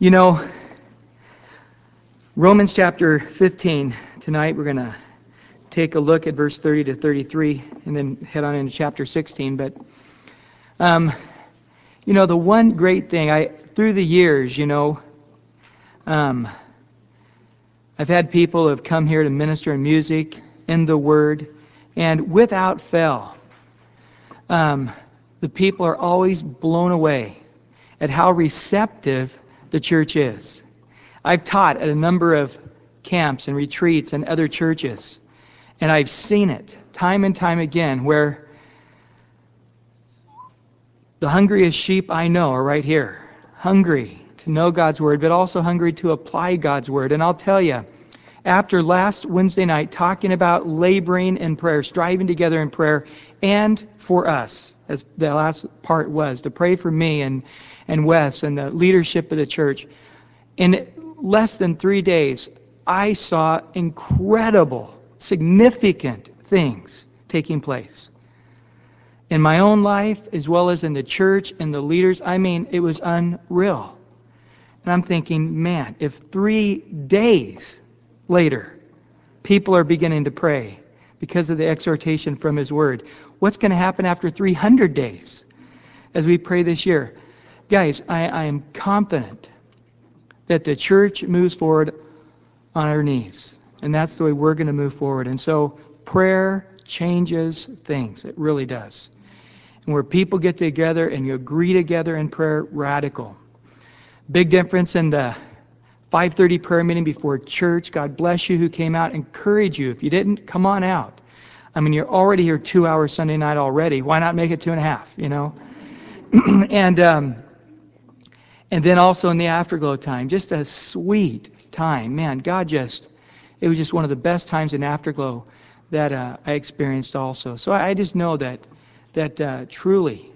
You know, Romans chapter 15, tonight we're going to take a look at verse 30 to 33 and then head on into chapter 16. But, um, you know, the one great thing, I through the years, you know, um, I've had people who have come here to minister in music, in the Word, and without fail, um, the people are always blown away at how receptive the church is. I've taught at a number of camps and retreats and other churches, and I've seen it time and time again where the hungriest sheep I know are right here. Hungry to know God's Word, but also hungry to apply God's Word. And I'll tell you, after last Wednesday night talking about laboring in prayer, striving together in prayer, and for us, as the last part was, to pray for me and, and Wes and the leadership of the church, in less than three days, I saw incredible, significant things taking place. In my own life, as well as in the church and the leaders, I mean, it was unreal. And I'm thinking, man, if three days later people are beginning to pray because of the exhortation from His Word, what's going to happen after 300 days as we pray this year? Guys, I, I am confident that the church moves forward on our knees. And that's the way we're going to move forward. And so prayer changes things. It really does. And where people get together and you agree together in prayer, radical. Big difference in the 5:30 prayer meeting before church. God bless you who came out. Encourage you. If you didn't, come on out. I mean, you're already here two hours Sunday night already. Why not make it two and a half? You know. and um, and then also in the afterglow time, just a sweet time. Man, God just, it was just one of the best times in afterglow that uh, I experienced also. So I, just know that, that uh, truly,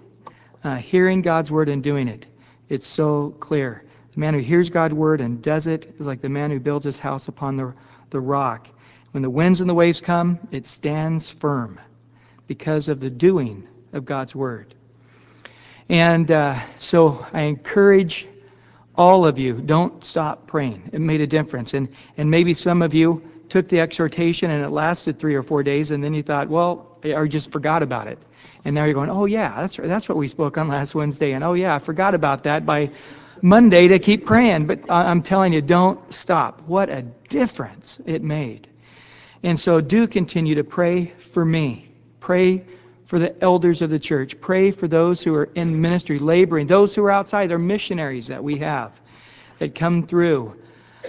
uh, hearing God's word and doing it, it's so clear. The man who hears God's word and does it is like the man who builds his house upon the, the rock. When the winds and the waves come, it stands firm because of the doing of God's word. And uh, so I encourage all of you, don't stop praying. It made a difference. And, and maybe some of you took the exhortation and it lasted three or four days, and then you thought, well, or just forgot about it. And now you're going, oh, yeah, that's, that's what we spoke on last Wednesday. And oh, yeah, I forgot about that by Monday to keep praying. But I'm telling you, don't stop. What a difference it made. And so do continue to pray for me. Pray for the elders of the church. Pray for those who are in ministry, laboring, those who are outside. They're missionaries that we have that come through.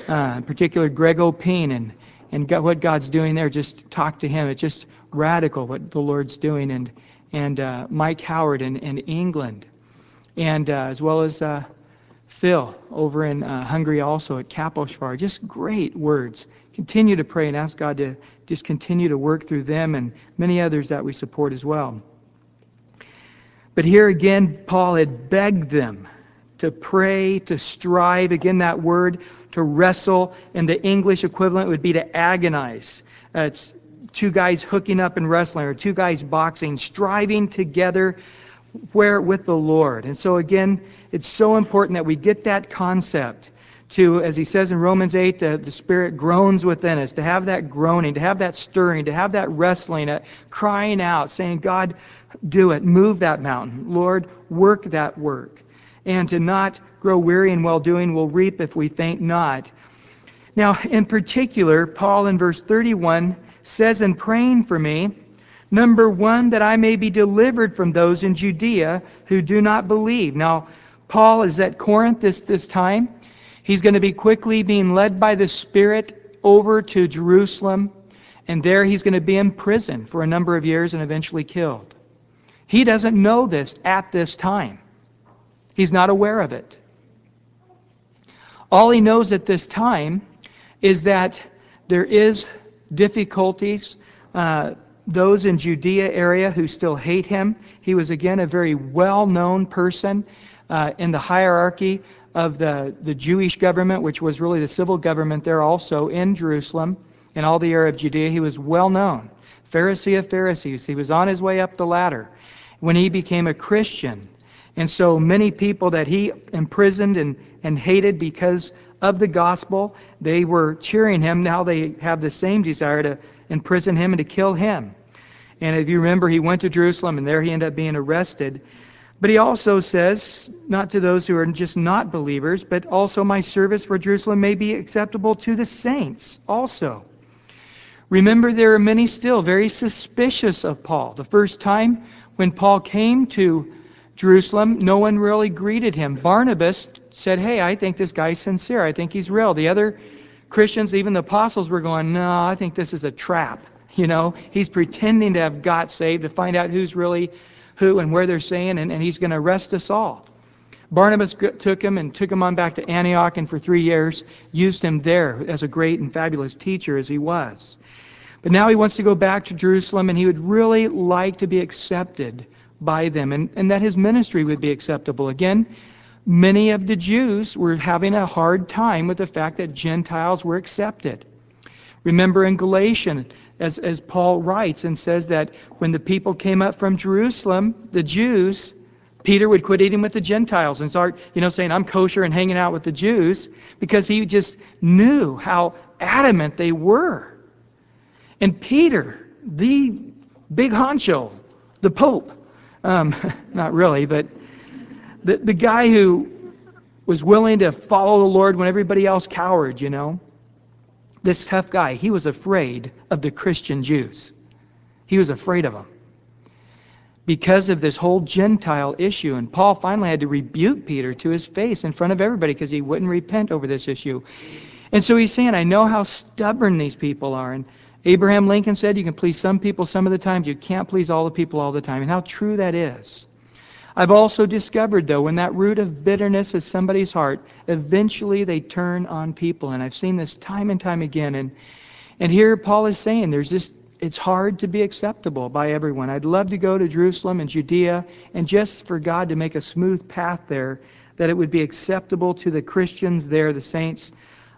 Uh, in particular, Greg Opine and, and what God's doing there. Just talk to him. It's just radical what the Lord's doing. And, and uh, Mike Howard in, in England. And uh, as well as uh, Phil over in uh, Hungary also at Kaposvar. Just great words. Continue to pray and ask God to just continue to work through them and many others that we support as well. But here again, Paul had begged them to pray, to strive. Again, that word, to wrestle. And the English equivalent would be to agonize. Uh, it's two guys hooking up and wrestling, or two guys boxing, striving together where with the Lord. And so again, it's so important that we get that concept to, as he says in Romans 8, the, the Spirit groans within us, to have that groaning, to have that stirring, to have that wrestling, uh, crying out, saying, God, do it. Move that mountain. Lord, work that work. And to not grow weary in well doing we'll reap if we faint not. Now, in particular, Paul in verse 31 says, In praying for me, number one, that I may be delivered from those in Judea who do not believe. Now, Paul is at Corinth this, this time. He's going to be quickly being led by the Spirit over to Jerusalem, and there he's going to be in prison for a number of years and eventually killed. He doesn't know this at this time, he's not aware of it. All he knows at this time is that there is difficulties. Uh, those in Judea area who still hate him. He was again a very well-known person uh, in the hierarchy of the, the Jewish government, which was really the civil government there also in Jerusalem, and all the area of Judea. He was well known. Pharisee of Pharisees. He was on his way up the ladder. When he became a Christian, And so many people that he imprisoned and, and hated because of the gospel, they were cheering him. Now they have the same desire to imprison him and to kill him. And if you remember, he went to Jerusalem and there he ended up being arrested. But he also says, not to those who are just not believers, but also my service for Jerusalem may be acceptable to the saints also. Remember, there are many still very suspicious of Paul. The first time when Paul came to Jerusalem, no one really greeted him. Barnabas said, Hey, I think this guy's sincere. I think he's real. The other Christians, even the apostles, were going, No, I think this is a trap. You know, he's pretending to have got saved to find out who's really who and where they're saying, and, and he's going to arrest us all. Barnabas took him and took him on back to Antioch, and for three years used him there as a great and fabulous teacher as he was. But now he wants to go back to Jerusalem, and he would really like to be accepted by them, and, and that his ministry would be acceptable. Again, many of the Jews were having a hard time with the fact that Gentiles were accepted. Remember in Galatians, as, as Paul writes and says that when the people came up from Jerusalem, the Jews, Peter would quit eating with the Gentiles and start, you know, saying, I'm kosher and hanging out with the Jews because he just knew how adamant they were. And Peter, the big honcho, the Pope, um, not really, but the, the guy who was willing to follow the Lord when everybody else cowered, you know, this tough guy, he was afraid of the Christian Jews. He was afraid of them because of this whole Gentile issue. And Paul finally had to rebuke Peter to his face in front of everybody because he wouldn't repent over this issue. And so he's saying, I know how stubborn these people are. And Abraham Lincoln said, You can please some people some of the times, you can't please all the people all the time. And how true that is. I've also discovered, though, when that root of bitterness is somebody's heart, eventually they turn on people. And I've seen this time and time again. And, and here Paul is saying there's this, it's hard to be acceptable by everyone. I'd love to go to Jerusalem and Judea and just for God to make a smooth path there, that it would be acceptable to the Christians there, the saints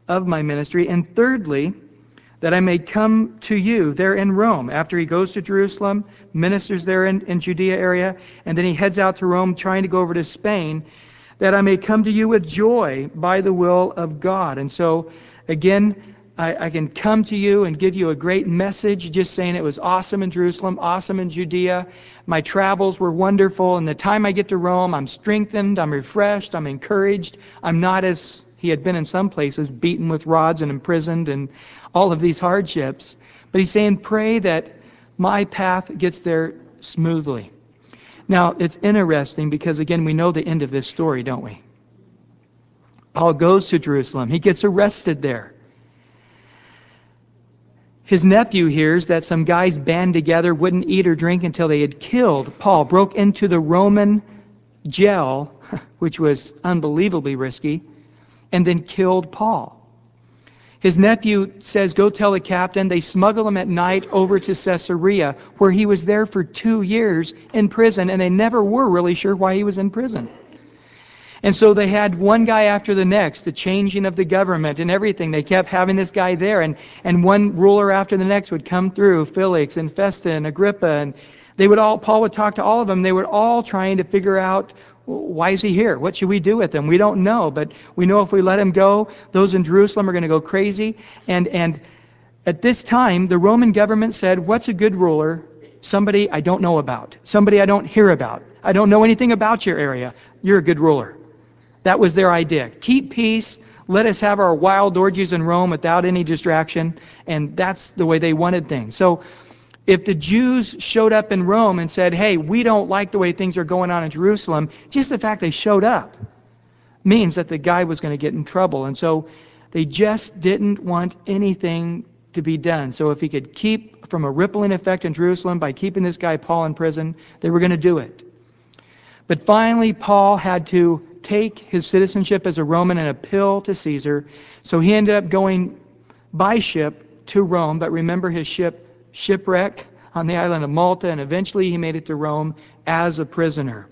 of my ministry. And thirdly, that I may come to you there in Rome. After he goes to Jerusalem, ministers there in, in Judea area, and then he heads out to Rome trying to go over to Spain, that I may come to you with joy by the will of God. And so, again, I, I, can come to you and give you a great message, just saying it was awesome in Jerusalem, awesome in Judea. My travels were wonderful, and the time I get to Rome, I'm strengthened, I'm refreshed, I'm encouraged. I'm not as he had been in some places beaten with rods and imprisoned and all of these hardships. But he's saying, pray that my path gets there smoothly. Now, it's interesting because, again, we know the end of this story, don't we? Paul goes to Jerusalem. He gets arrested there. His nephew hears that some guys band together, wouldn't eat or drink until they had killed Paul, broke into the Roman jail, which was unbelievably risky, and then killed Paul. His nephew says, Go tell the captain. They smuggle him at night over to Caesarea, where he was there for two years in prison, and they never were really sure why he was in prison. And so they had one guy after the next, the changing of the government and everything. They kept having this guy there, and, and one ruler after the next would come through Felix and Festus and Agrippa, and they would all, Paul would talk to all of them. They were all trying to figure out why is he here? What should we do with him? We don't know, but we know if we let him go, those in Jerusalem are going to go crazy. And, and at this time, the Roman government said, What's a good ruler? Somebody I don't know about, somebody I don't hear about. I don't know anything about your area. You're a good ruler. That was their idea. Keep peace. Let us have our wild orgies in Rome without any distraction. And that's the way they wanted things. So if the Jews showed up in Rome and said, hey, we don't like the way things are going on in Jerusalem, just the fact they showed up means that the guy was going to get in trouble. And so they just didn't want anything to be done. So if he could keep from a rippling effect in Jerusalem by keeping this guy Paul in prison, they were going to do it. But finally, Paul had to take his citizenship as a Roman and appeal to Caesar. So he ended up going by ship to Rome. But remember, his ship shipwrecked on the island of Malta, and eventually he made it to Rome as a prisoner.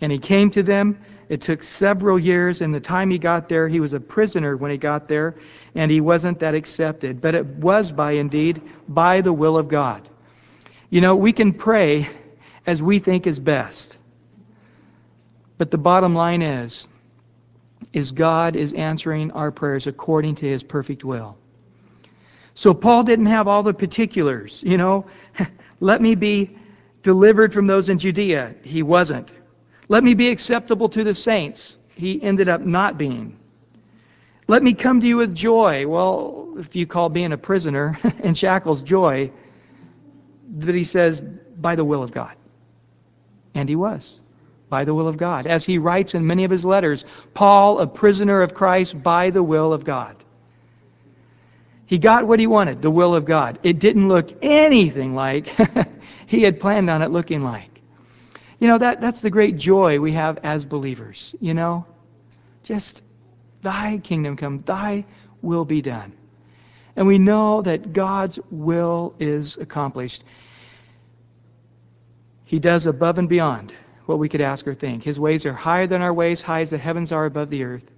And he came to them. It took several years, and the time he got there, he was a prisoner when he got there, and he wasn't that accepted. But it was by indeed by the will of God. You know, we can pray as we think is best. But the bottom line is, is God is answering our prayers according to his perfect will. So Paul didn't have all the particulars, you know. Let me be delivered from those in Judea. He wasn't. Let me be acceptable to the saints. He ended up not being. Let me come to you with joy. Well, if you call being a prisoner in shackles joy, that he says, by the will of God. And he was, by the will of God. As he writes in many of his letters, Paul, a prisoner of Christ, by the will of God. He got what he wanted, the will of God. It didn't look anything like he had planned on it looking like. You know, that, that's the great joy we have as believers, you know? Just, thy kingdom come, thy will be done. And we know that God's will is accomplished. He does above and beyond what we could ask or think. His ways are higher than our ways, high as the heavens are above the earth.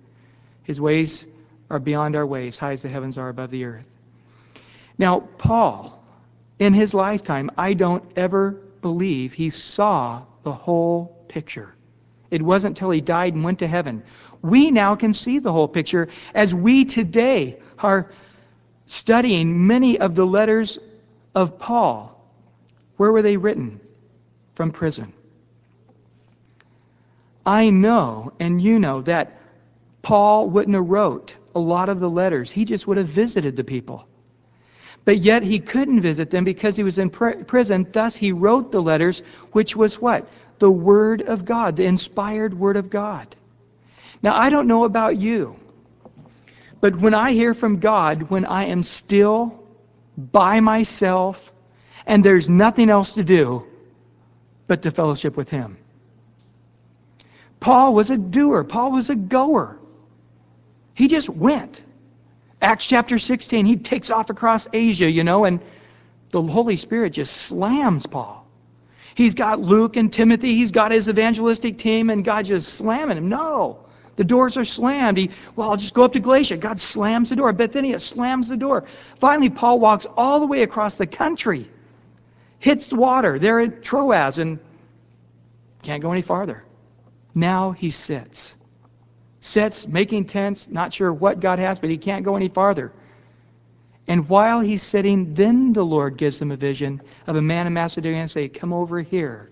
His ways are beyond our ways, high as the heavens are above the earth. Now, Paul, in his lifetime, I don't ever believe he saw the whole picture. It wasn't till he died and went to heaven. We now can see the whole picture as we today are studying many of the letters of Paul. Where were they written? From prison. I know, and you know, that Paul wouldn't have wrote a lot of the letters. He just would have visited the people. But yet he couldn't visit them because he was in pr- prison. Thus he wrote the letters, which was what? The Word of God, the inspired Word of God. Now, I don't know about you, but when I hear from God, when I am still by myself and there's nothing else to do but to fellowship with Him. Paul was a doer, Paul was a goer. He just went. Acts chapter 16, he takes off across Asia, you know, and the Holy Spirit just slams Paul. He's got Luke and Timothy, he's got his evangelistic team, and God just slamming him. No. The doors are slammed. He, well, I'll just go up to Galatia. God slams the door. Bithynia slams the door. Finally, Paul walks all the way across the country, hits the water. They're at Troas and can't go any farther. Now he sits sits making tents, not sure what God has, but he can't go any farther. And while he's sitting, then the Lord gives him a vision of a man in Macedonia and say, Come over here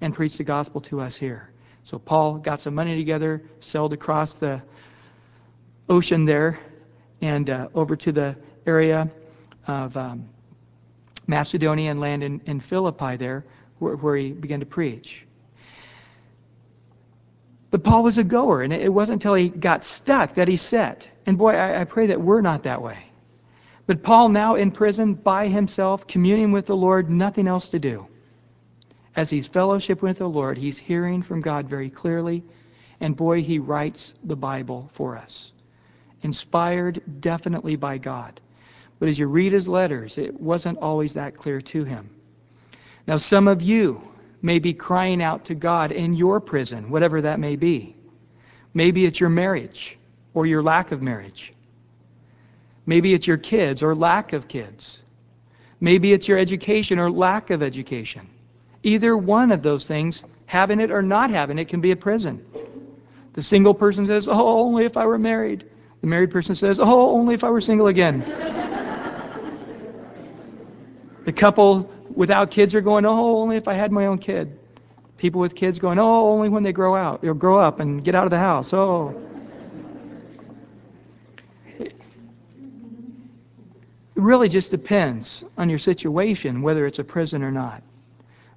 and preach the gospel to us here. So Paul got some money together, sailed across the ocean there, and uh, over to the area of um, Macedonia and land in, in Philippi there, where, where he began to preach. But Paul was a goer, and it wasn't until he got stuck that he set. And boy, I, I pray that we're not that way. But Paul, now in prison by himself, communing with the Lord, nothing else to do. As he's fellowship with the Lord, he's hearing from God very clearly. And boy, he writes the Bible for us. Inspired definitely by God. But as you read his letters, it wasn't always that clear to him. Now, some of you may be crying out to God in your prison, whatever that may be. Maybe it's your marriage or your lack of marriage. Maybe it's your kids or lack of kids. Maybe it's your education or lack of education. Either one of those things, having it or not having it, can be a prison. The single person says, Oh, only if I were married. The married person says, Oh, only if I were single again. the couple without kids are going, oh, only if I had my own kid. People with kids going, oh, only when they grow out, or grow up and get out of the house. Oh. It really just depends on your situation, whether it's a prison or not.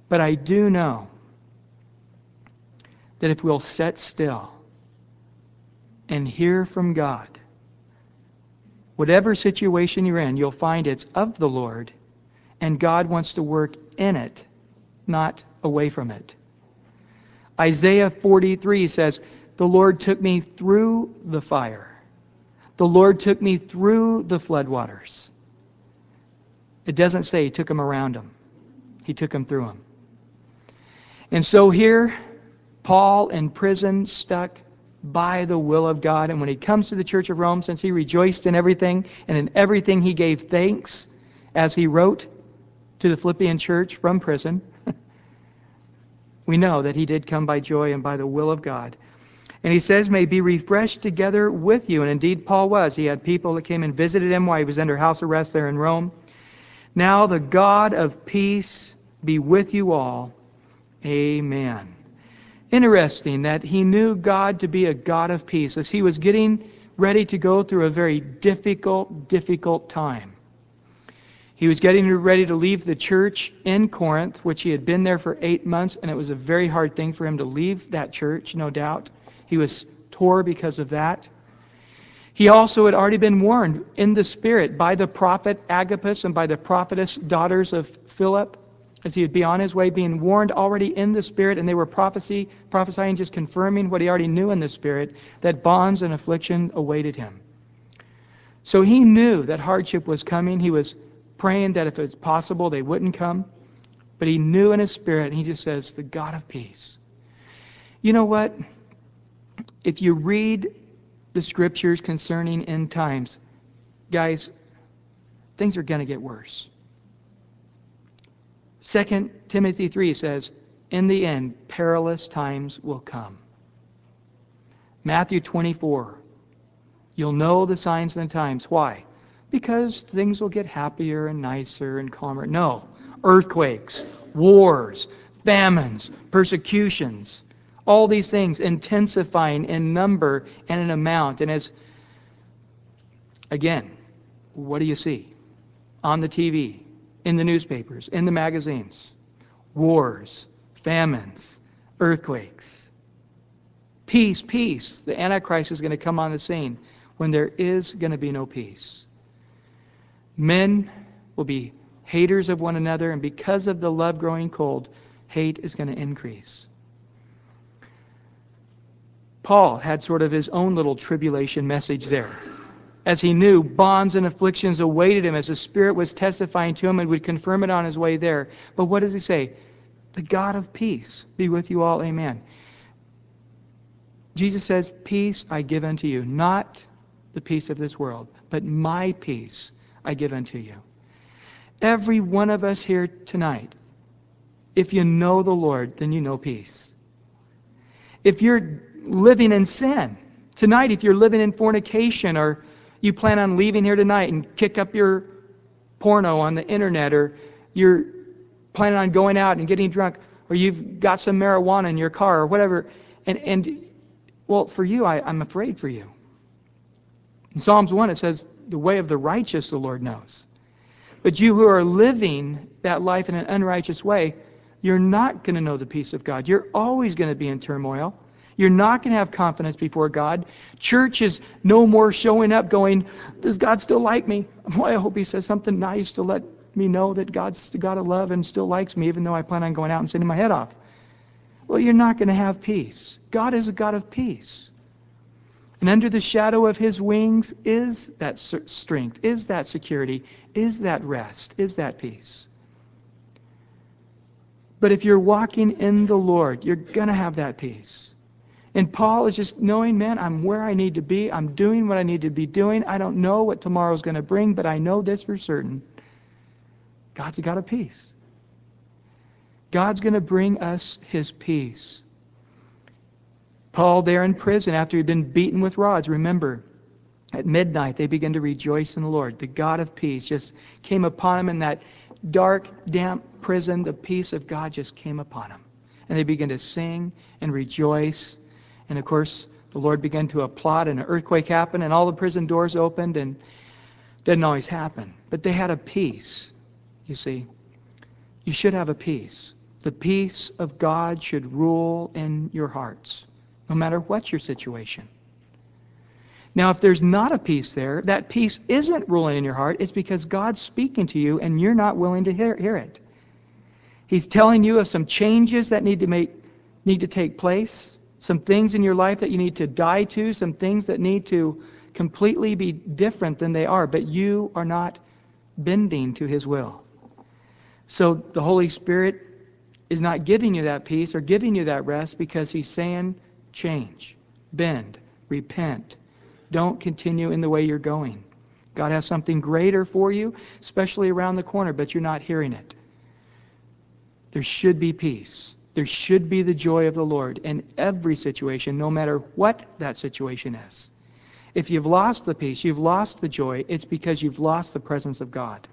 But I do know that if we'll sit still and hear from God, whatever situation you're in, you'll find it's of the Lord and God wants to work in it, not away from it. Isaiah 43 says, The Lord took me through the fire. The Lord took me through the floodwaters. It doesn't say he took him around him, he took him through them. And so here, Paul in prison, stuck by the will of God. And when he comes to the church of Rome, since he rejoiced in everything and in everything he gave thanks, as he wrote, to the Philippian church from prison. We know that he did come by joy and by the will of God. And he says, may be refreshed together with you. And indeed, Paul was. He had people that came and visited him while he was under house arrest there in Rome. Now the God of peace be with you all. Amen. Interesting that he knew God to be a God of peace as he was getting ready to go through a very difficult, difficult time. He was getting ready to leave the church in Corinth, which he had been there for eight months, and it was a very hard thing for him to leave that church, no doubt. He was tore because of that. He also had already been warned in the Spirit by the prophet Agabus and by the prophetess daughters of Philip as he would be on his way, being warned already in the Spirit, and they were prophecy, prophesying, just confirming what he already knew in the Spirit, that bonds and affliction awaited him. So he knew that hardship was coming. He was praying that if it's possible they wouldn't come. But he knew in his spirit, and he just says, the God of peace. You know what? If you read the scriptures concerning end times, guys, things are going to get worse. 2 Timothy 3 says, In the end, perilous times will come. Matthew 24, you'll know the signs and the times. Why? Because things will get happier and nicer and calmer. No. Earthquakes, wars, famines, persecutions, all these things intensifying in number and in amount. And as, again, what do you see? On the TV, in the newspapers, in the magazines. Wars, famines, earthquakes. Peace, peace. The Antichrist is going to come on the scene when there is going to be no peace. Men will be haters of one another, and because of the love growing cold, hate is going to increase. Paul had sort of his own little tribulation message there. As he knew, bonds and afflictions awaited him as the Spirit was testifying to him and would confirm it on his way there. But what does he say? The God of peace be with you all. Amen. Jesus says, Peace I give unto you, not the peace of this world, but my peace I give unto you. Every one of us here tonight, if you know the Lord, then you know peace. If you're living in sin, tonight, if you're living in fornication or you plan on leaving here tonight and kick up your porno on the internet or you're planning on going out and getting drunk or you've got some marijuana in your car or whatever and and well for you I, i'm afraid for you in psalms 1 it says the way of the righteous the Lord knows. But you who are living that life in an unrighteous way, you're not going to know the peace of God. You're always going to be in turmoil. You're not going to have confidence before God. Church is no more showing up going, Does God still like me? Boy, I hope He says something nice to let me know that God's the God of love and still likes me, even though I plan on going out and sitting my head off. Well, you're not going to have peace. God is a God of peace. And under the shadow of his wings is that strength, is that security, is that rest, is that peace. But if you're walking in the Lord, you're going to have that peace. And Paul is just knowing, man, I'm where I need to be. I'm doing what I need to be doing. I don't know what tomorrow's going to bring, but I know this for certain. God's got a peace. God's going to bring us his peace. Paul, there in prison, after he'd been beaten with rods, remember, at midnight they began to rejoice in the Lord. The God of peace just came upon him in that dark, damp prison. The peace of God just came upon him. And they began to sing and rejoice. And of course, the Lord began to applaud, and an earthquake happened, and all the prison doors opened, and didn't always happen. But they had a peace, you see. You should have a peace. The peace of God should rule in your hearts no matter what your situation. Now, if there's not a peace there, that peace isn't ruling in your heart. It's because God's speaking to you and you're not willing to hear, hear it. He's telling you of some changes that need to make need to take place, some things in your life that you need to die to, some things that need to completely be different than they are, but you are not bending to his will. So the Holy Spirit is not giving you that peace or giving you that rest because he's saying change, bend, repent. Don't continue in the way you're going. God has something greater for you, especially around the corner, but you're not hearing it. There should be peace. There should be the joy of the Lord in every situation, no matter what that situation is. If you've lost the peace, you've lost the joy, it's because you've lost the presence of God.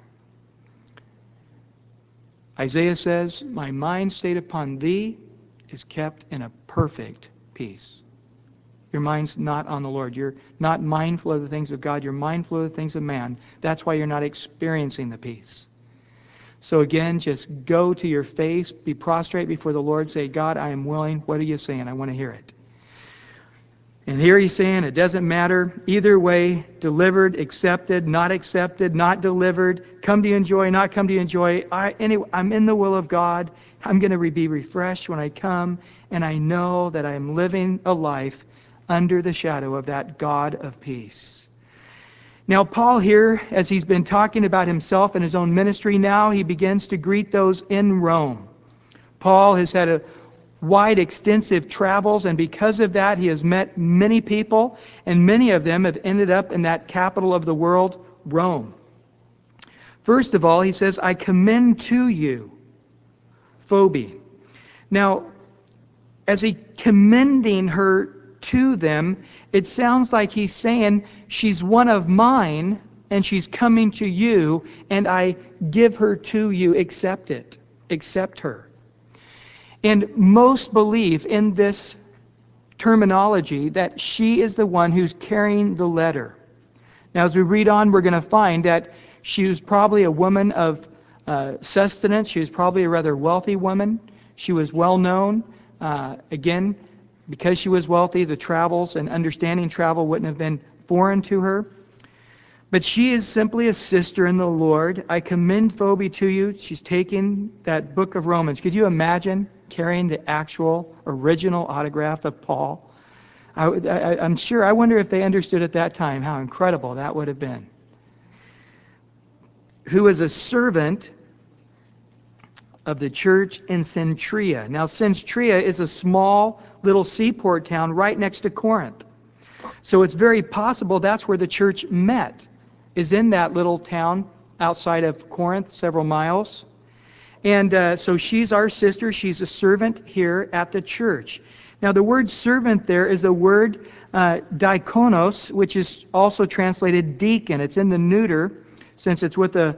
Isaiah says, My mind stayed upon thee is kept in a perfect peace. Your mind's not on the Lord. You're not mindful of the things of God. You're mindful of the things of man. That's why you're not experiencing the peace. So again, just go to your face, be prostrate before the Lord, say, God, I am willing. What are you saying? I want to hear it. And here he's saying it doesn't matter either way delivered, accepted, not accepted, not delivered, come to enjoy, not come to enjoy. I, anyway, I'm in the will of God. I'm going to be refreshed when I come, and I know that I am living a life under the shadow of that God of peace. Now, Paul here, as he's been talking about himself and his own ministry, now he begins to greet those in Rome. Paul has had a wide, extensive travels, and because of that, he has met many people, and many of them have ended up in that capital of the world, Rome. First of all, he says, I commend to you Phoebe. Now, as he commending her to them, it sounds like he's saying, She's one of mine, and she's coming to you, and I give her to you. Accept it. Accept her. And most believe in this terminology that she is the one who's carrying the letter. Now, as we read on, we're going to find that she was probably a woman of uh, sustenance. She was probably a rather wealthy woman. She was well known. Uh, again, because she was wealthy, the travels and understanding travel wouldn't have been foreign to her. But she is simply a sister in the Lord. I commend Phoebe to you. She's taking that book of Romans. Could you imagine carrying the actual original autograph of Paul. I, am sure, I wonder if they understood at that time how incredible that would have been. Who is a servant of the church in Cenchrea. Now, Cenchrea is a small little seaport town right next to Corinth. So it's very possible that's where the church met, is in that little town outside of Corinth, several miles. And uh, so she's our sister. She's a servant here at the church. Now, the word servant there is a word uh, diakonos, which is also translated deacon. It's in the neuter. Since it's with a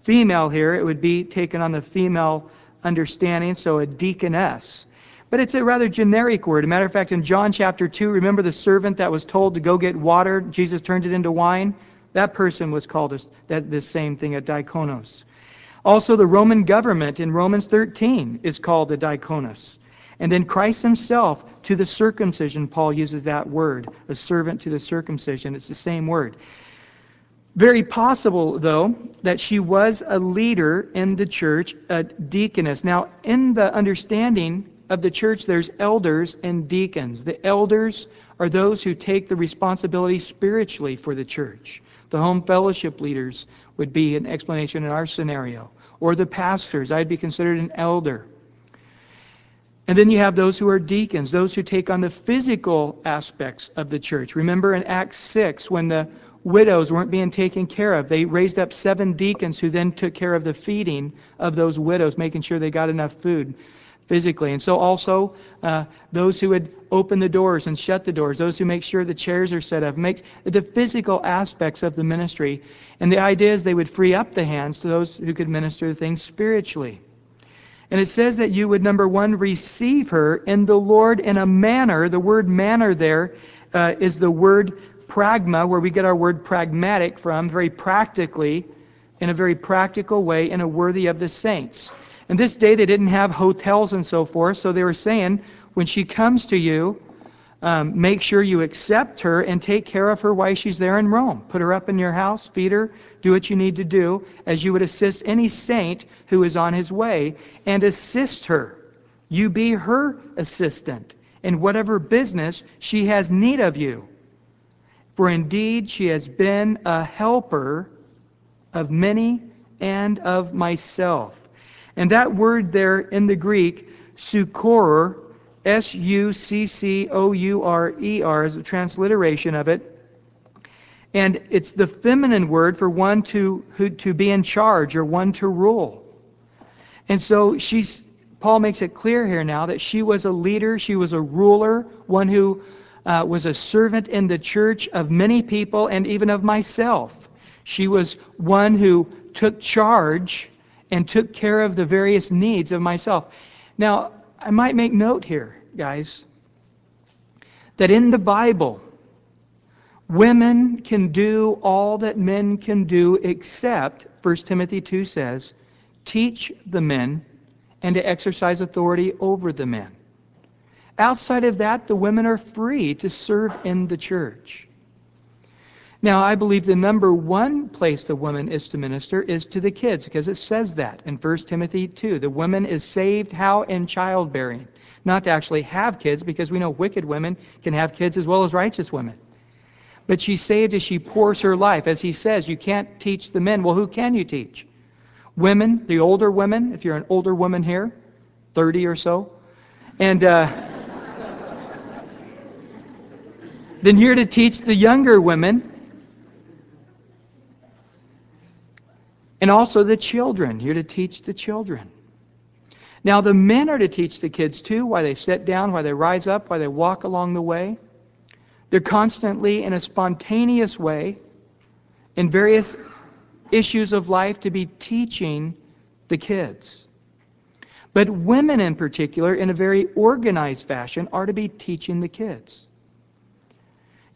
female here, it would be taken on the female understanding, so a deaconess. But it's a rather generic word. As a matter of fact, in John chapter 2, remember the servant that was told to go get water? Jesus turned it into wine? That person was called this, same thing, a diakonos. Also, the Roman government in Romans 13 is called a diakonos. And then Christ himself to the circumcision, Paul uses that word, a servant to the circumcision. It's the same word. Very possible, though, that she was a leader in the church, a deaconess. Now, in the understanding of the church, there's elders and deacons. The elders are those who take the responsibility spiritually for the church. The home fellowship leaders would be an explanation in our scenario. Or the pastors, I'd be considered an elder. And then you have those who are deacons, those who take on the physical aspects of the church. Remember in Acts 6 when the widows weren't being taken care of, they raised up seven deacons who then took care of the feeding of those widows, making sure they got enough food physically. And so also uh, those who would open the doors and shut the doors, those who make sure the chairs are set up, make the physical aspects of the ministry. And the idea is they would free up the hands to those who could minister things spiritually. And it says that you would, number one, receive her in the Lord in a manner. The word manner there uh, is the word pragma, where we get our word pragmatic from, very practically, in a very practical way, in a worthy of the saints. In this day, they didn't have hotels and so forth, so they were saying, when she comes to you, um, make sure you accept her and take care of her while she's there in Rome. Put her up in your house, feed her, do what you need to do, as you would assist any saint who is on his way, and assist her. You be her assistant in whatever business she has need of you. For indeed she has been a helper of many and of myself. And that word there in the Greek, succourer, S U C C O U R E R, is a transliteration of it. And it's the feminine word for one to, who, to be in charge or one to rule. And so she's Paul makes it clear here now that she was a leader, she was a ruler, one who uh, was a servant in the church of many people and even of myself. She was one who took charge and took care of the various needs of myself. Now, I might make note here, guys, that in the Bible, women can do all that men can do except, 1 Timothy 2 says, teach the men and to exercise authority over the men. Outside of that, the women are free to serve in the church. Now, I believe the number one place the woman is to minister is to the kids, because it says that in 1 Timothy 2. The woman is saved how? In childbearing. Not to actually have kids, because we know wicked women can have kids as well as righteous women. But she's saved as she pours her life. As he says, you can't teach the men. Well, who can you teach? Women, the older women, if you're an older woman here, 30 or so. And uh, then you're to teach the younger women And also the children. You're to teach the children. Now, the men are to teach the kids too, why they sit down, why they rise up, why they walk along the way. They're constantly, in a spontaneous way, in various issues of life, to be teaching the kids. But women, in particular, in a very organized fashion, are to be teaching the kids.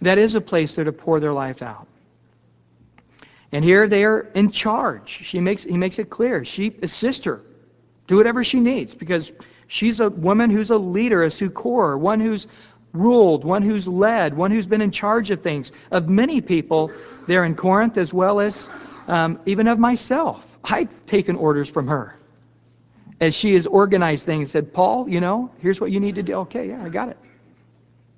That is a place they're to pour their life out. And here they are in charge. She makes, he makes it clear. She assist her. Do whatever she needs because she's a woman who's a leader, a succor, one who's ruled, one who's led, one who's been in charge of things, of many people there in Corinth as well as um, even of myself. I've taken orders from her as she has organized things. Said, Paul, you know, here's what you need to do. Okay, yeah, I got it.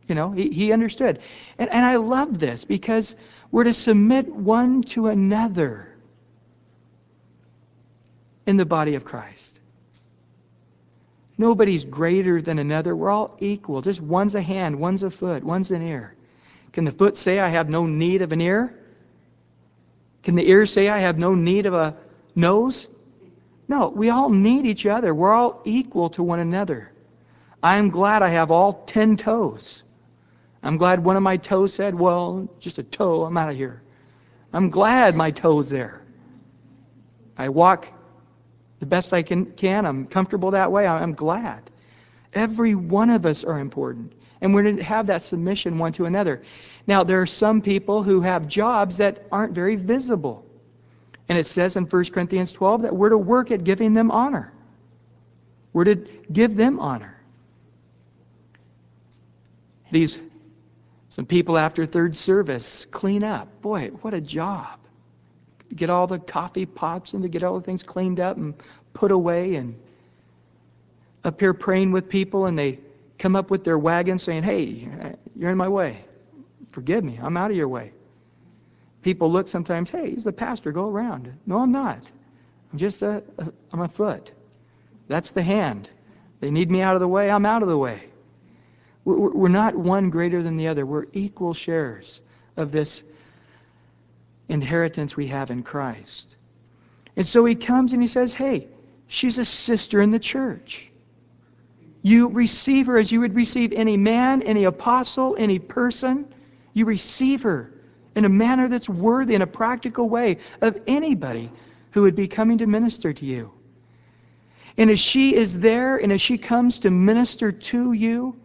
You know, he, he understood. And, and I love this because we're to submit one to another in the body of Christ. Nobody's greater than another. We're all equal. Just one's a hand, one's a foot, one's an ear. Can the foot say, I have no need of an ear? Can the ear say, I have no need of a nose? No, we all need each other. We're all equal to one another. I'm glad I have all ten toes. I'm glad one of my toes said, Well, just a toe, I'm out of here. I'm glad my toe's there. I walk the best I can, can. I'm comfortable that way. I'm glad. Every one of us are important. And we're to have that submission one to another. Now, there are some people who have jobs that aren't very visible. And it says in 1 Corinthians 12 that we're to work at giving them honor. We're to give them honor. These some people after third service clean up. Boy, what a job. Get all the coffee pots and to get all the things cleaned up and put away and up here praying with people and they come up with their wagon saying, Hey, you're in my way. Forgive me. I'm out of your way. People look sometimes, Hey, he's the pastor. Go around. No, I'm not. I'm just a, a I'm a foot. That's the hand. They need me out of the way. I'm out of the way. We're not one greater than the other. We're equal sharers of this inheritance we have in Christ. And so he comes and he says, Hey, she's a sister in the church. You receive her as you would receive any man, any apostle, any person. You receive her in a manner that's worthy, in a practical way, of anybody who would be coming to minister to you. And as she is there and as she comes to minister to you,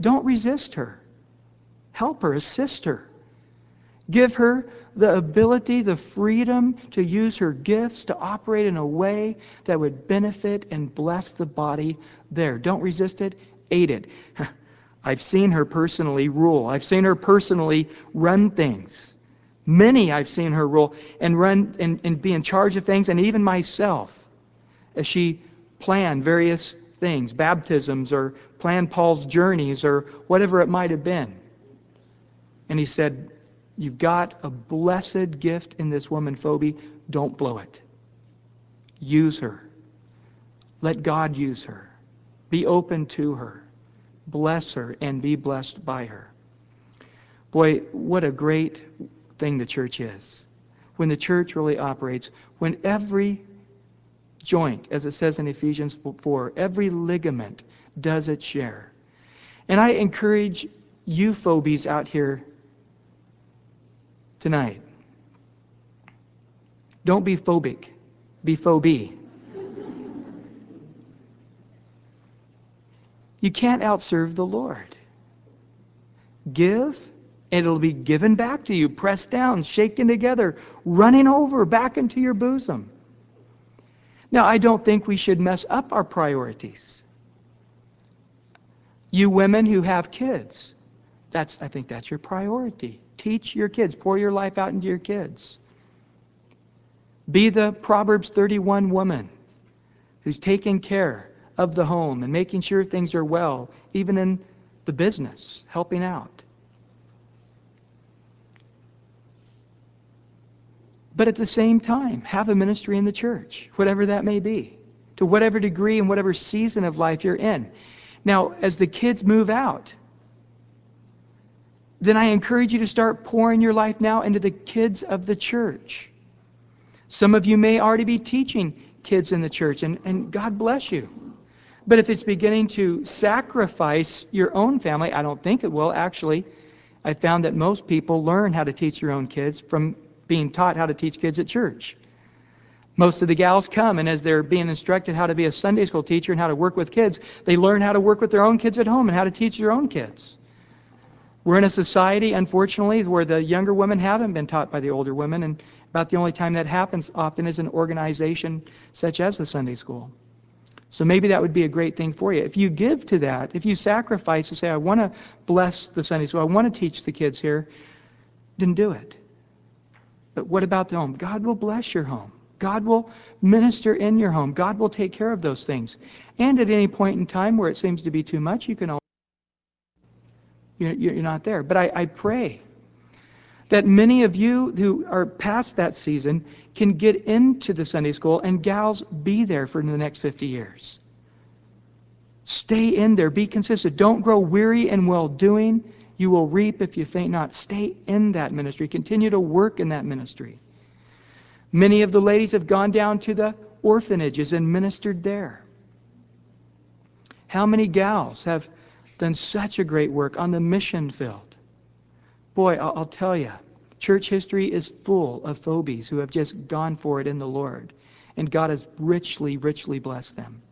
don't resist her. Help her, assist her. Give her the ability, the freedom to use her gifts to operate in a way that would benefit and bless the body there. Don't resist it, aid it. I've seen her personally rule. I've seen her personally run things. Many I've seen her rule and run and, and be in charge of things, and even myself as she planned various things, baptisms or plan Paul's journeys or whatever it might have been. And he said, You've got a blessed gift in this woman, Phoebe. Don't blow it. Use her. Let God use her. Be open to her. Bless her and be blessed by her. Boy, what a great thing the church is. When the church really operates, when every joint, as it says in Ephesians 4. Every ligament does its share. And I encourage you phobies out here tonight. Don't be phobic, be phobie. You can't outserve the Lord. Give, and it'll be given back to you, pressed down, shaken together, running over back into your bosom. Now, I don't think we should mess up our priorities. You women who have kids, that's I think that's your priority. Teach your kids, pour your life out into your kids. Be the Proverbs 31 woman who's taking care of the home and making sure things are well, even in the business, helping out. But at the same time, have a ministry in the church, whatever that may be, to whatever degree and whatever season of life you're in. Now, as the kids move out, then I encourage you to start pouring your life now into the kids of the church. Some of you may already be teaching kids in the church, and, and God bless you. But if it's beginning to sacrifice your own family, I don't think it will. Actually, I found that most people learn how to teach their own kids from being taught how to teach kids at church. Most of the gals come, and as they're being instructed how to be a Sunday school teacher and how to work with kids, they learn how to work with their own kids at home and how to teach their own kids. We're in a society, unfortunately, where the younger women haven't been taught by the older women, and about the only time that happens often is an organization such as the Sunday school. So maybe that would be a great thing for you. If you give to that, if you sacrifice to say, I want to bless the Sunday school, I want to teach the kids here, then do it. But what about the home? God will bless your home. God will minister in your home. God will take care of those things. And at any point in time where it seems to be too much, you can always, you're not there. But I, I pray that many of you who are past that season can get into the Sunday school and gals be there for the next 50 years. Stay in there. Be consistent. Don't grow weary in well doing. You will reap if you faint not. Stay in that ministry. Continue to work in that ministry. Many of the ladies have gone down to the orphanages and ministered there. How many gals have done such a great work on the mission field? Boy, I'll, tell you, church history is full of Phoebes who have just gone for it in the Lord. And God has richly, richly blessed them.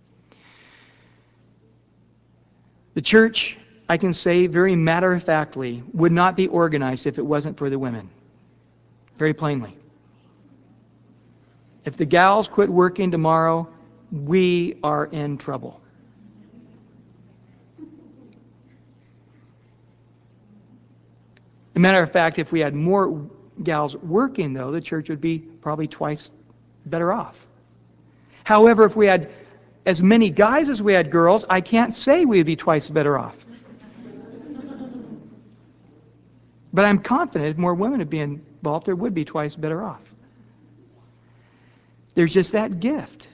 The church I can say very matter of factly, would not be organized if it wasn't for the women. Very plainly. If the gals quit working tomorrow, we are in trouble. A matter of fact, if we had more gals working, though, the church would be probably twice better off. However, if we had as many guys as we had girls, I can't say we'd be twice better off. But I'm confident if more women would be involved, there would be twice better off. There's just that gift.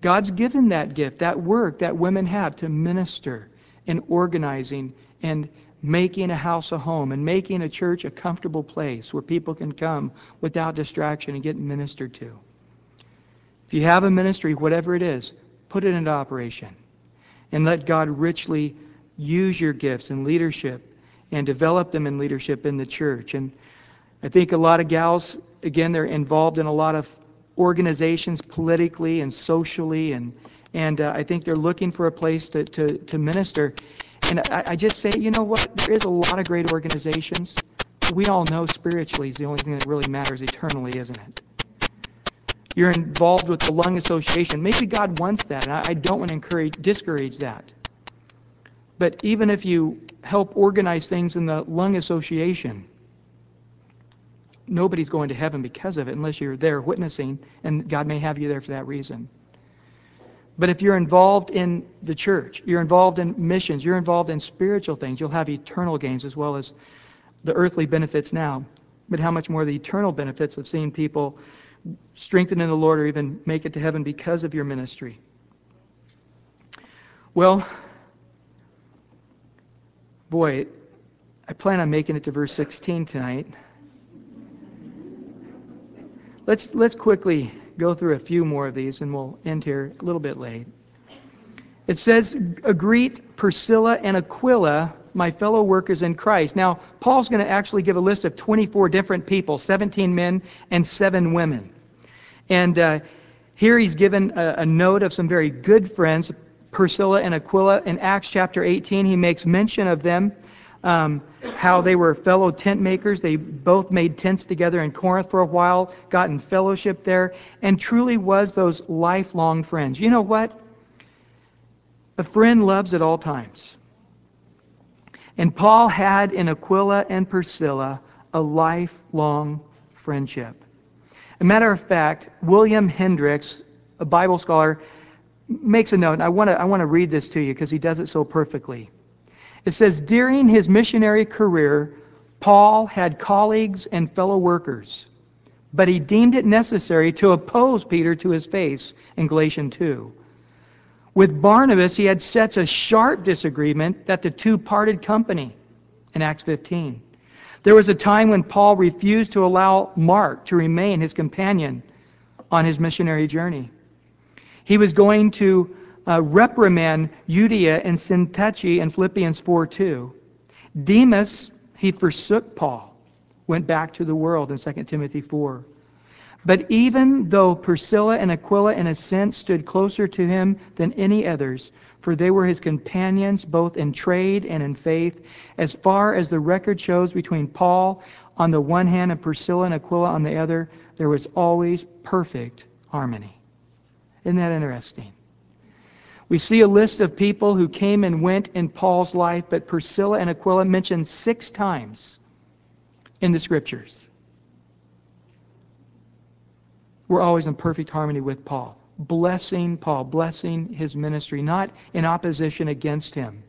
God's given that gift, that work that women have to minister and organizing and making a house a home and making a church a comfortable place where people can come without distraction and get ministered to. If you have a ministry, whatever it is, put it into operation and let God richly use your gifts and leadership and develop them in leadership in the church. And I think a lot of gals, again, they're involved in a lot of organizations politically and socially, and and uh, I think they're looking for a place to, to, to minister. And I, I just say, you know what? There is a lot of great organizations. We all know spiritually is the only thing that really matters eternally, isn't it? You're involved with the Lung Association. Maybe God wants that, and I, I don't want to encourage, discourage that. But even if you help organize things in the Lung Association, nobody's going to heaven because of it unless you're there witnessing, and God may have you there for that reason. But if you're involved in the church, you're involved in missions, you're involved in spiritual things, you'll have eternal gains as well as the earthly benefits now. But how much more the eternal benefits of seeing people strengthened in the Lord or even make it to heaven because of your ministry? Well, Boy, I plan on making it to verse 16 tonight. let's, let's quickly go through a few more of these and we'll end here a little bit late. It says, Greet Priscilla and Aquila, my fellow workers in Christ. Now, Paul's going to actually give a list of 24 different people 17 men and 7 women. And uh, here he's given a, a note of some very good friends, Priscilla and Aquila. In Acts chapter 18, he makes mention of them, um, how they were fellow tent makers. They both made tents together in Corinth for a while, got in fellowship there, and truly was those lifelong friends. You know what? A friend loves at all times. And Paul had in Aquila and Priscilla a lifelong friendship. A matter of fact, William Hendricks, a Bible scholar, makes a note. I want to I want to read this to you because he does it so perfectly. It says during his missionary career, Paul had colleagues and fellow workers, but he deemed it necessary to oppose Peter to his face in Galatians 2. With Barnabas, he had such a sharp disagreement that the two parted company in Acts 15. There was a time when Paul refused to allow Mark to remain his companion on his missionary journey. He was going to uh, reprimand Euodia and Syntyche in Philippians 4:2. Demas, he forsook Paul, went back to the world in 2 Timothy 4. But even though Priscilla and Aquila, in a sense, stood closer to him than any others, for they were his companions both in trade and in faith, as far as the record shows between Paul on the one hand and Priscilla and Aquila on the other, there was always perfect harmony. Isn't that interesting? We see a list of people who came and went in Paul's life, but Priscilla and Aquila mentioned six times in the scriptures. We're always in perfect harmony with Paul blessing Paul, blessing his ministry, not in opposition against him.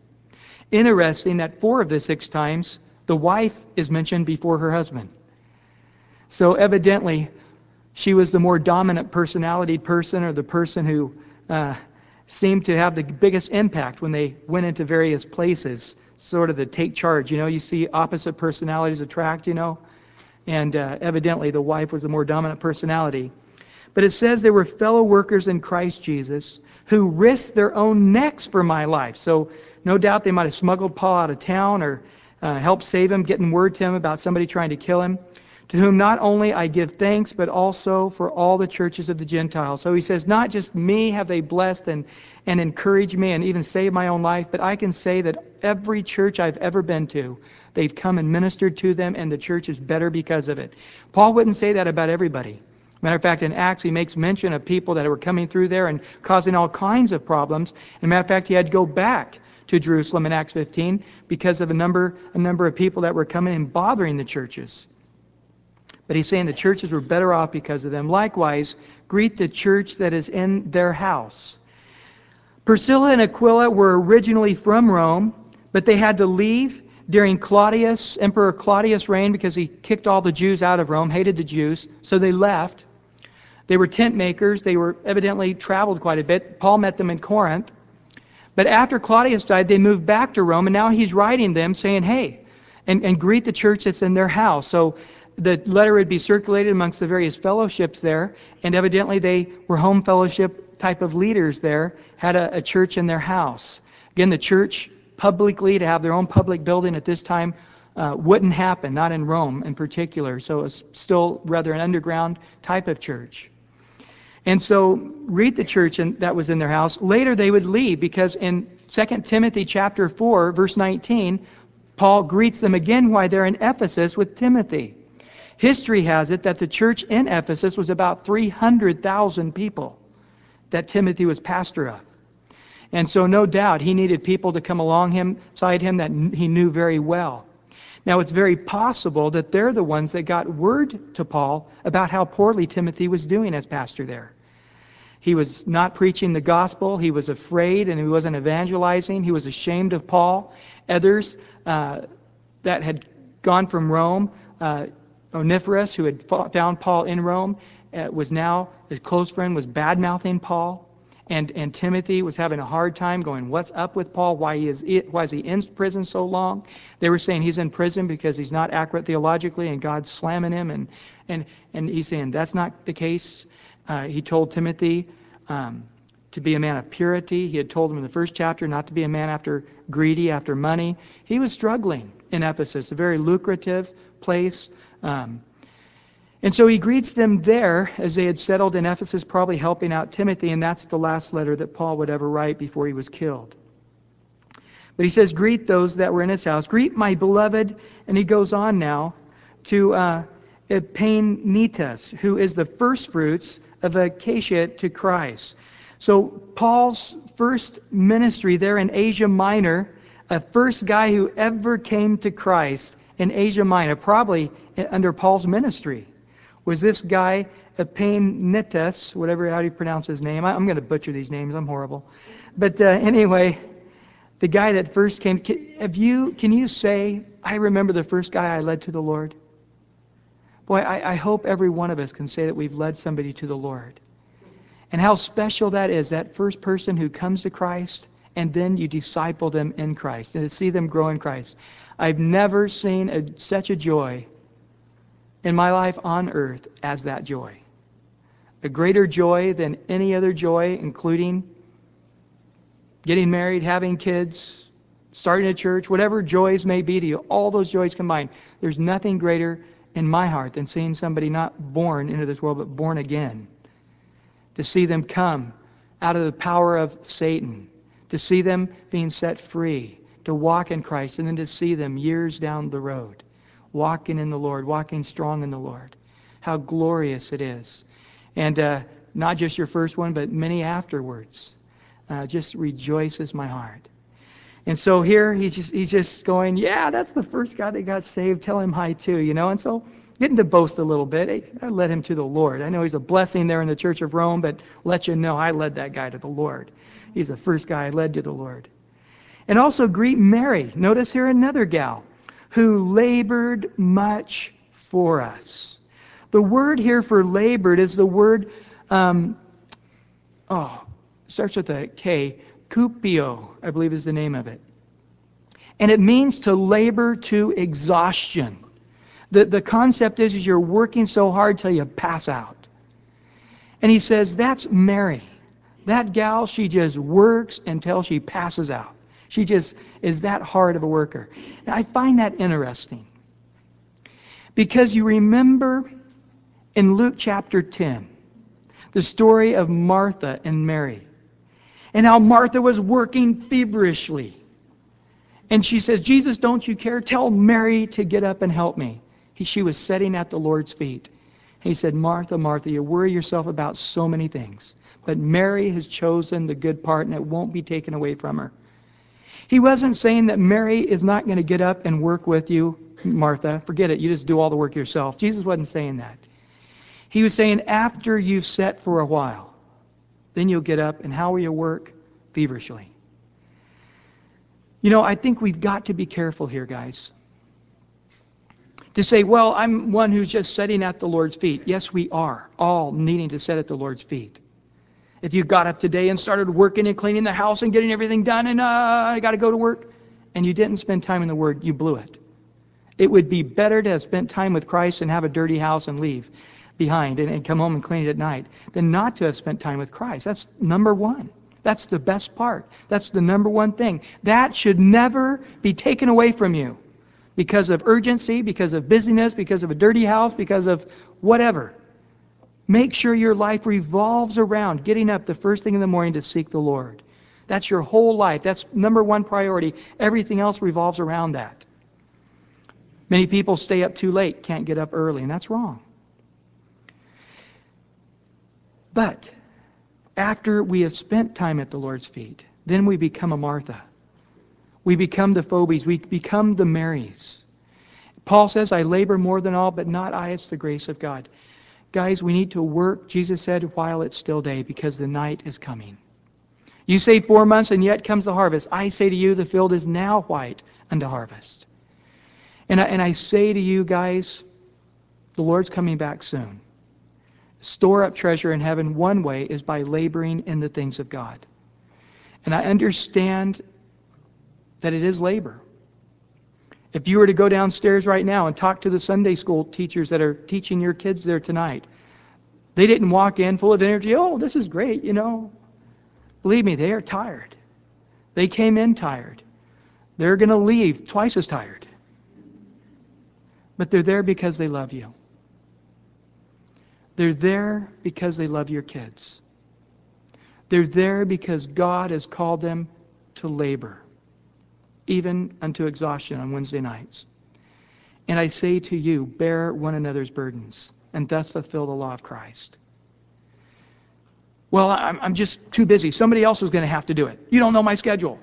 Interesting that four of the six times the wife is mentioned before her husband. So evidently, she was the more dominant personality person or the person who uh, seemed to have the biggest impact when they went into various places, sort of the take charge. You know, you see opposite personalities attract, you know, and uh, evidently the wife was the more dominant personality. But it says they were fellow workers in Christ Jesus who risked their own necks for my life. So no doubt they might have smuggled Paul out of town or uh, helped save him, getting word to him about somebody trying to kill him. To whom not only I give thanks, but also for all the churches of the Gentiles. So he says, not just me have they blessed and, and encouraged me and even saved my own life, but I can say that every church I've ever been to, they've come and ministered to them, and the church is better because of it. Paul wouldn't say that about everybody. Matter of fact, in Acts, he makes mention of people that were coming through there and causing all kinds of problems. And matter of fact, he had to go back to Jerusalem in Acts 15 because of a number, a number of people that were coming and bothering the churches. But he's saying the churches were better off because of them. Likewise, greet the church that is in their house. Priscilla and Aquila were originally from Rome, but they had to leave during Claudius, Emperor Claudius' reign because he kicked all the Jews out of Rome, hated the Jews, so they left. They were tent makers. They were evidently traveled quite a bit. Paul met them in Corinth. But after Claudius died, they moved back to Rome, and now he's writing them saying, hey, and, and greet the church that's in their house. So the letter would be circulated amongst the various fellowships there, and evidently they were home fellowship type of leaders there, had a, a church in their house. Again, the church publicly to have their own public building at this time uh, wouldn't happen, not in Rome in particular. So it's still rather an underground type of church. And so read the church in, that was in their house. Later they would leave because in 2 Timothy chapter 4 verse 19, Paul greets them again while they're in Ephesus with Timothy. History has it that the church in Ephesus was about 300,000 people that Timothy was pastor of. And so no doubt he needed people to come along him, side him that he knew very well. Now it's very possible that they're the ones that got word to Paul about how poorly Timothy was doing as pastor there. He was not preaching the gospel. He was afraid and he wasn't evangelizing. He was ashamed of Paul. Others uh, that had gone from Rome, uh, Onesiphorus, who had found Paul in Rome, uh, was now, his close friend, was bad mouthing Paul. and, and Timothy was having a hard time going, What's up with Paul? Why, is, why is he in prison so long? They were saying he's in prison because he's not accurate theologically and God's slamming him. And, and, and he's saying that's not the case. Uh, he told Timothy um, to be a man of purity. He had told him in the first chapter not to be a man after greedy, after money. He was struggling in Ephesus, a very lucrative place. Um, and so he greets them there as they had settled in Ephesus, probably helping out Timothy, and that's the last letter that Paul would ever write before he was killed. But he says, Greet those that were in his house. Greet my beloved, and he goes on now to uh, Epaenetus, who is the first fruits of Achaia to Christ. So Paul's first ministry there in Asia Minor, a first guy who ever came to Christ in Asia Minor, probably under Paul's ministry was this guy Epaenetus, whatever how do you pronounce his name? I, am going to butcher these names. I'm horrible. But uh, anyway, the guy that first came. Can, have you? Can you say, I remember the first guy I led to the Lord? Boy, I, I hope every one of us can say that we've led somebody to the Lord. And how special that is, that first person who comes to Christ and then you disciple them in Christ and to see them grow in Christ. I've never seen a, such a joy in my life on earth as that joy. A greater joy than any other joy, including getting married, having kids, starting a church, whatever joys may be to you, all those joys combined. There's nothing greater in my heart than seeing somebody not born into this world, but born again. To see them come out of the power of Satan, to see them being set free, to walk in Christ, and then to see them years down the road walking in the Lord, walking strong in the Lord. How glorious it is. And uh, not just your first one, but many afterwards. Uh, just rejoices my heart. And so here he's just he's just going, yeah, that's the first guy that got saved. Tell him hi too, you know. And so getting to boast a little bit, I led him to the Lord. I know he's a blessing there in the Church of Rome, but let you know I led that guy to the Lord. He's the first guy I led to the Lord. And also greet Mary. Notice here another gal who labored much for us. The word here for labored is the word, um, oh, starts with a K, kupio, I believe is the name of it. And it means to labor to exhaustion. The, the concept is, is you're working so hard till you pass out. And he says, that's Mary. That gal, she just works until she passes out. She just is that hard of a worker. I find that interesting. Because you remember in Luke chapter 10, the story of Martha and Mary, and how Martha was working feverishly. And she says, Jesus, don't you care? Tell Mary to get up and help me. He, she was sitting at the Lord's feet. He said, Martha, Martha, you worry yourself about so many things. But Mary has chosen the good part, and it won't be taken away from her. He wasn't saying that Mary is not going to get up and work with you, Martha. Forget it. You just do all the work yourself. Jesus wasn't saying that. He was saying after you've sat for a while, then you'll get up, and how will you work? Feverishly. You know, I think we've got to be careful here, guys. To say, well, I'm one who's just sitting at the Lord's feet. Yes, we are, all needing to sit at the Lord's feet. If you got up today and started working and cleaning the house and getting everything done and uh, I got to go to work, and you didn't spend time in the Word, you blew it. It would be better to have spent time with Christ and have a dirty house and leave behind and, and come home and clean it at night than not to have spent time with Christ. That's number one. That's the best part. That's the number one thing. That should never be taken away from you because of urgency, because of busyness, because of a dirty house, because of whatever. Make sure your life revolves around getting up the first thing in the morning to seek the Lord. That's your whole life. That's number one priority. Everything else revolves around that. Many people stay up too late, can't get up early, and that's wrong. But after we have spent time at the Lord's feet, then we become a Martha. We become the Phoebes. We become the Marys. Paul says, I labor more than all, but not I, it's the grace of God. Guys, we need to work, Jesus said, while it's still day, because the night is coming. You say four months, and yet comes the harvest. I say to you, the field is now white unto harvest. And I, and I say to you guys, the Lord's coming back soon. store up treasure in heaven one way is by laboring in the things of God. And I understand that it is labor. If you were to go downstairs right now and talk to the Sunday school teachers that are teaching your kids there tonight, they didn't walk in full of energy. Oh, this is great, you know. Believe me, they are tired. They came in tired. They're going to leave twice as tired. But they're there because they love you. They're there because they love your kids. They're there because God has called them to labor, even unto exhaustion on Wednesday nights. And I say to you, bear one another's burdens, and thus fulfill the law of Christ. Well, I'm, I'm just too busy. Somebody else is going to have to do it. You don't know my schedule.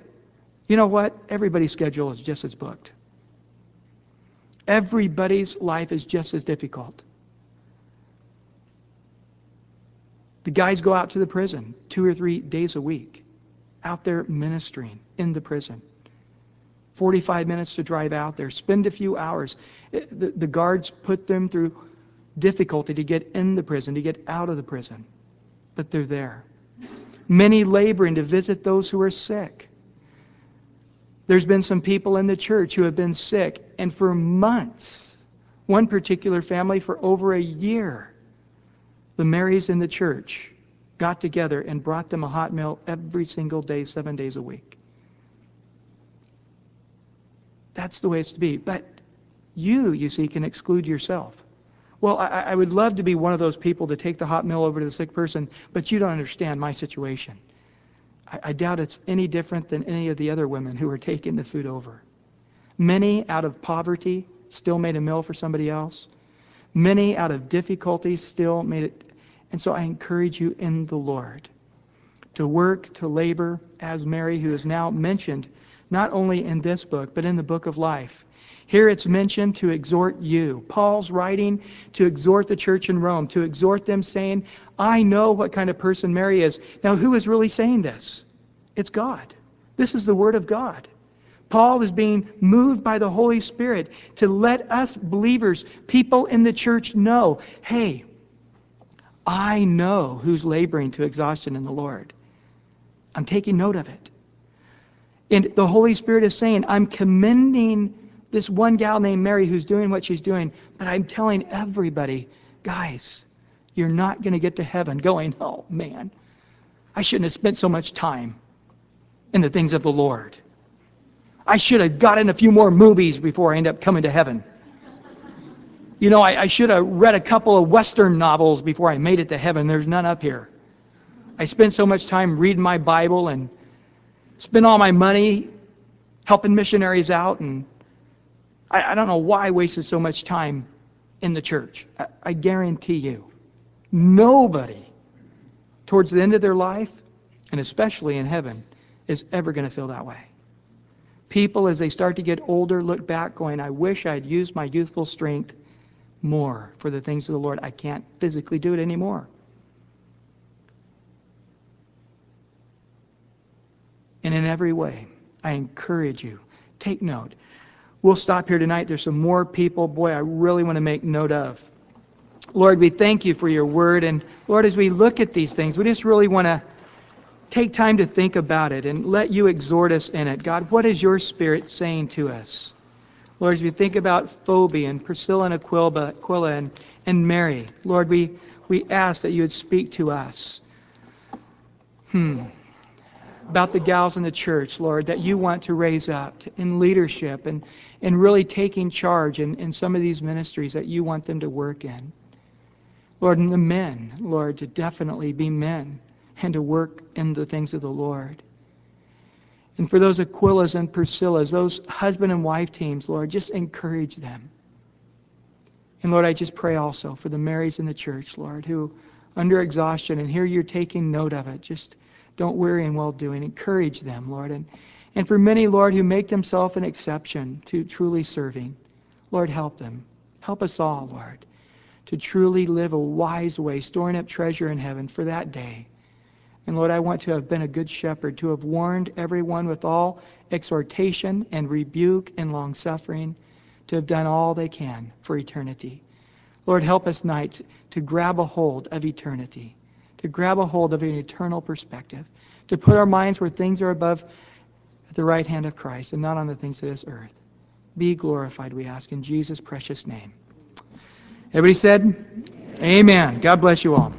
You know what? Everybody's schedule is just as booked. Everybody's life is just as difficult. The guys go out to the prison two or three days a week, out there ministering in the prison. 45 minutes to drive out there, spend a few hours. Eh, the, the guards put them through difficulty to get in the prison, to get out of the prison, but they're there. Many laboring to visit those who are sick. There's been some people in the church who have been sick, and for months, one particular family for over a year, the Marys in the church got together and brought them a hot meal every single day, seven days a week. That's the way it's to be. But you, you see, can exclude yourself. Well, I, I, would love to be one of those people to take the hot meal over to the sick person, but you don't understand my situation. I, I doubt it's any different than any of the other women who are taking the food over. Many, out of poverty, still made a meal for somebody else. Many out of difficulties still made it. And so I encourage you in the Lord to work, to labor, as Mary, who is now mentioned not only in this book, but in the book of life. Here it's mentioned to exhort you. Paul's writing to exhort the church in Rome, to exhort them, saying, I know what kind of person Mary is. Now, who is really saying this? It's God. This is the Word of God. Paul is being moved by the Holy Spirit to let us believers, people in the church, know hey, I know who's laboring to exhaustion in the Lord. I'm taking note of it. And the Holy Spirit is saying, I'm commending this one gal named Mary who's doing what she's doing, but I'm telling everybody, guys, you're not going to get to heaven going, oh man, I shouldn't have spent so much time in the things of the Lord. I should have gotten a few more movies before I end up coming to heaven. You know, I, I should have read a couple of Western novels before I made it to heaven. There's none up here. I spent so much time reading my Bible and spent all my money helping missionaries out, and I, I don't know why I wasted so much time in the church. I, I guarantee you, nobody towards the end of their life, and especially in heaven, is ever going to feel that way. People, as they start to get older, look back going, I wish I'd used my youthful strength more for the things of the Lord. I can't physically do it anymore. And in every way, I encourage you, take note. We'll stop here tonight. There's some more people, boy, I really want to make note of. Lord, we thank you for your word. And Lord, as we look at these things, we just really want to take time to think about it and let you exhort us in it. God, what is your spirit saying to us? Lord, as we think about Phoebe and Priscilla and Aquila, and, and Mary, Lord, we, we ask that you would speak to us. Hmm. About the gals in the church, Lord, that you want to raise up in leadership and, and really taking charge in, in some of these ministries that you want them to work in. Lord, and the men, Lord, to definitely be men and to work in the things of the Lord. And for those Aquilas and Priscillas, those husband and wife teams, Lord, just encourage them. And Lord, I just pray also for the Marys in the church, Lord, who under exhaustion, and here you're taking note of it, just don't weary in well doing. Encourage them, Lord. And, and for many, Lord, who make themselves an exception to truly serving, Lord, help them. Help us all, Lord, to truly live a wise way, storing up treasure in heaven for that day and Lord, I want to have been a good shepherd, to have warned everyone with all exhortation and rebuke and long suffering, to have done all they can for eternity. Lord, help us tonight to grab a hold of eternity, to grab a hold of an eternal perspective, to put our minds where things are above at the right hand of Christ and not on the things of this earth. Be glorified, we ask, in Jesus' precious name. Everybody said, Amen. God bless you all.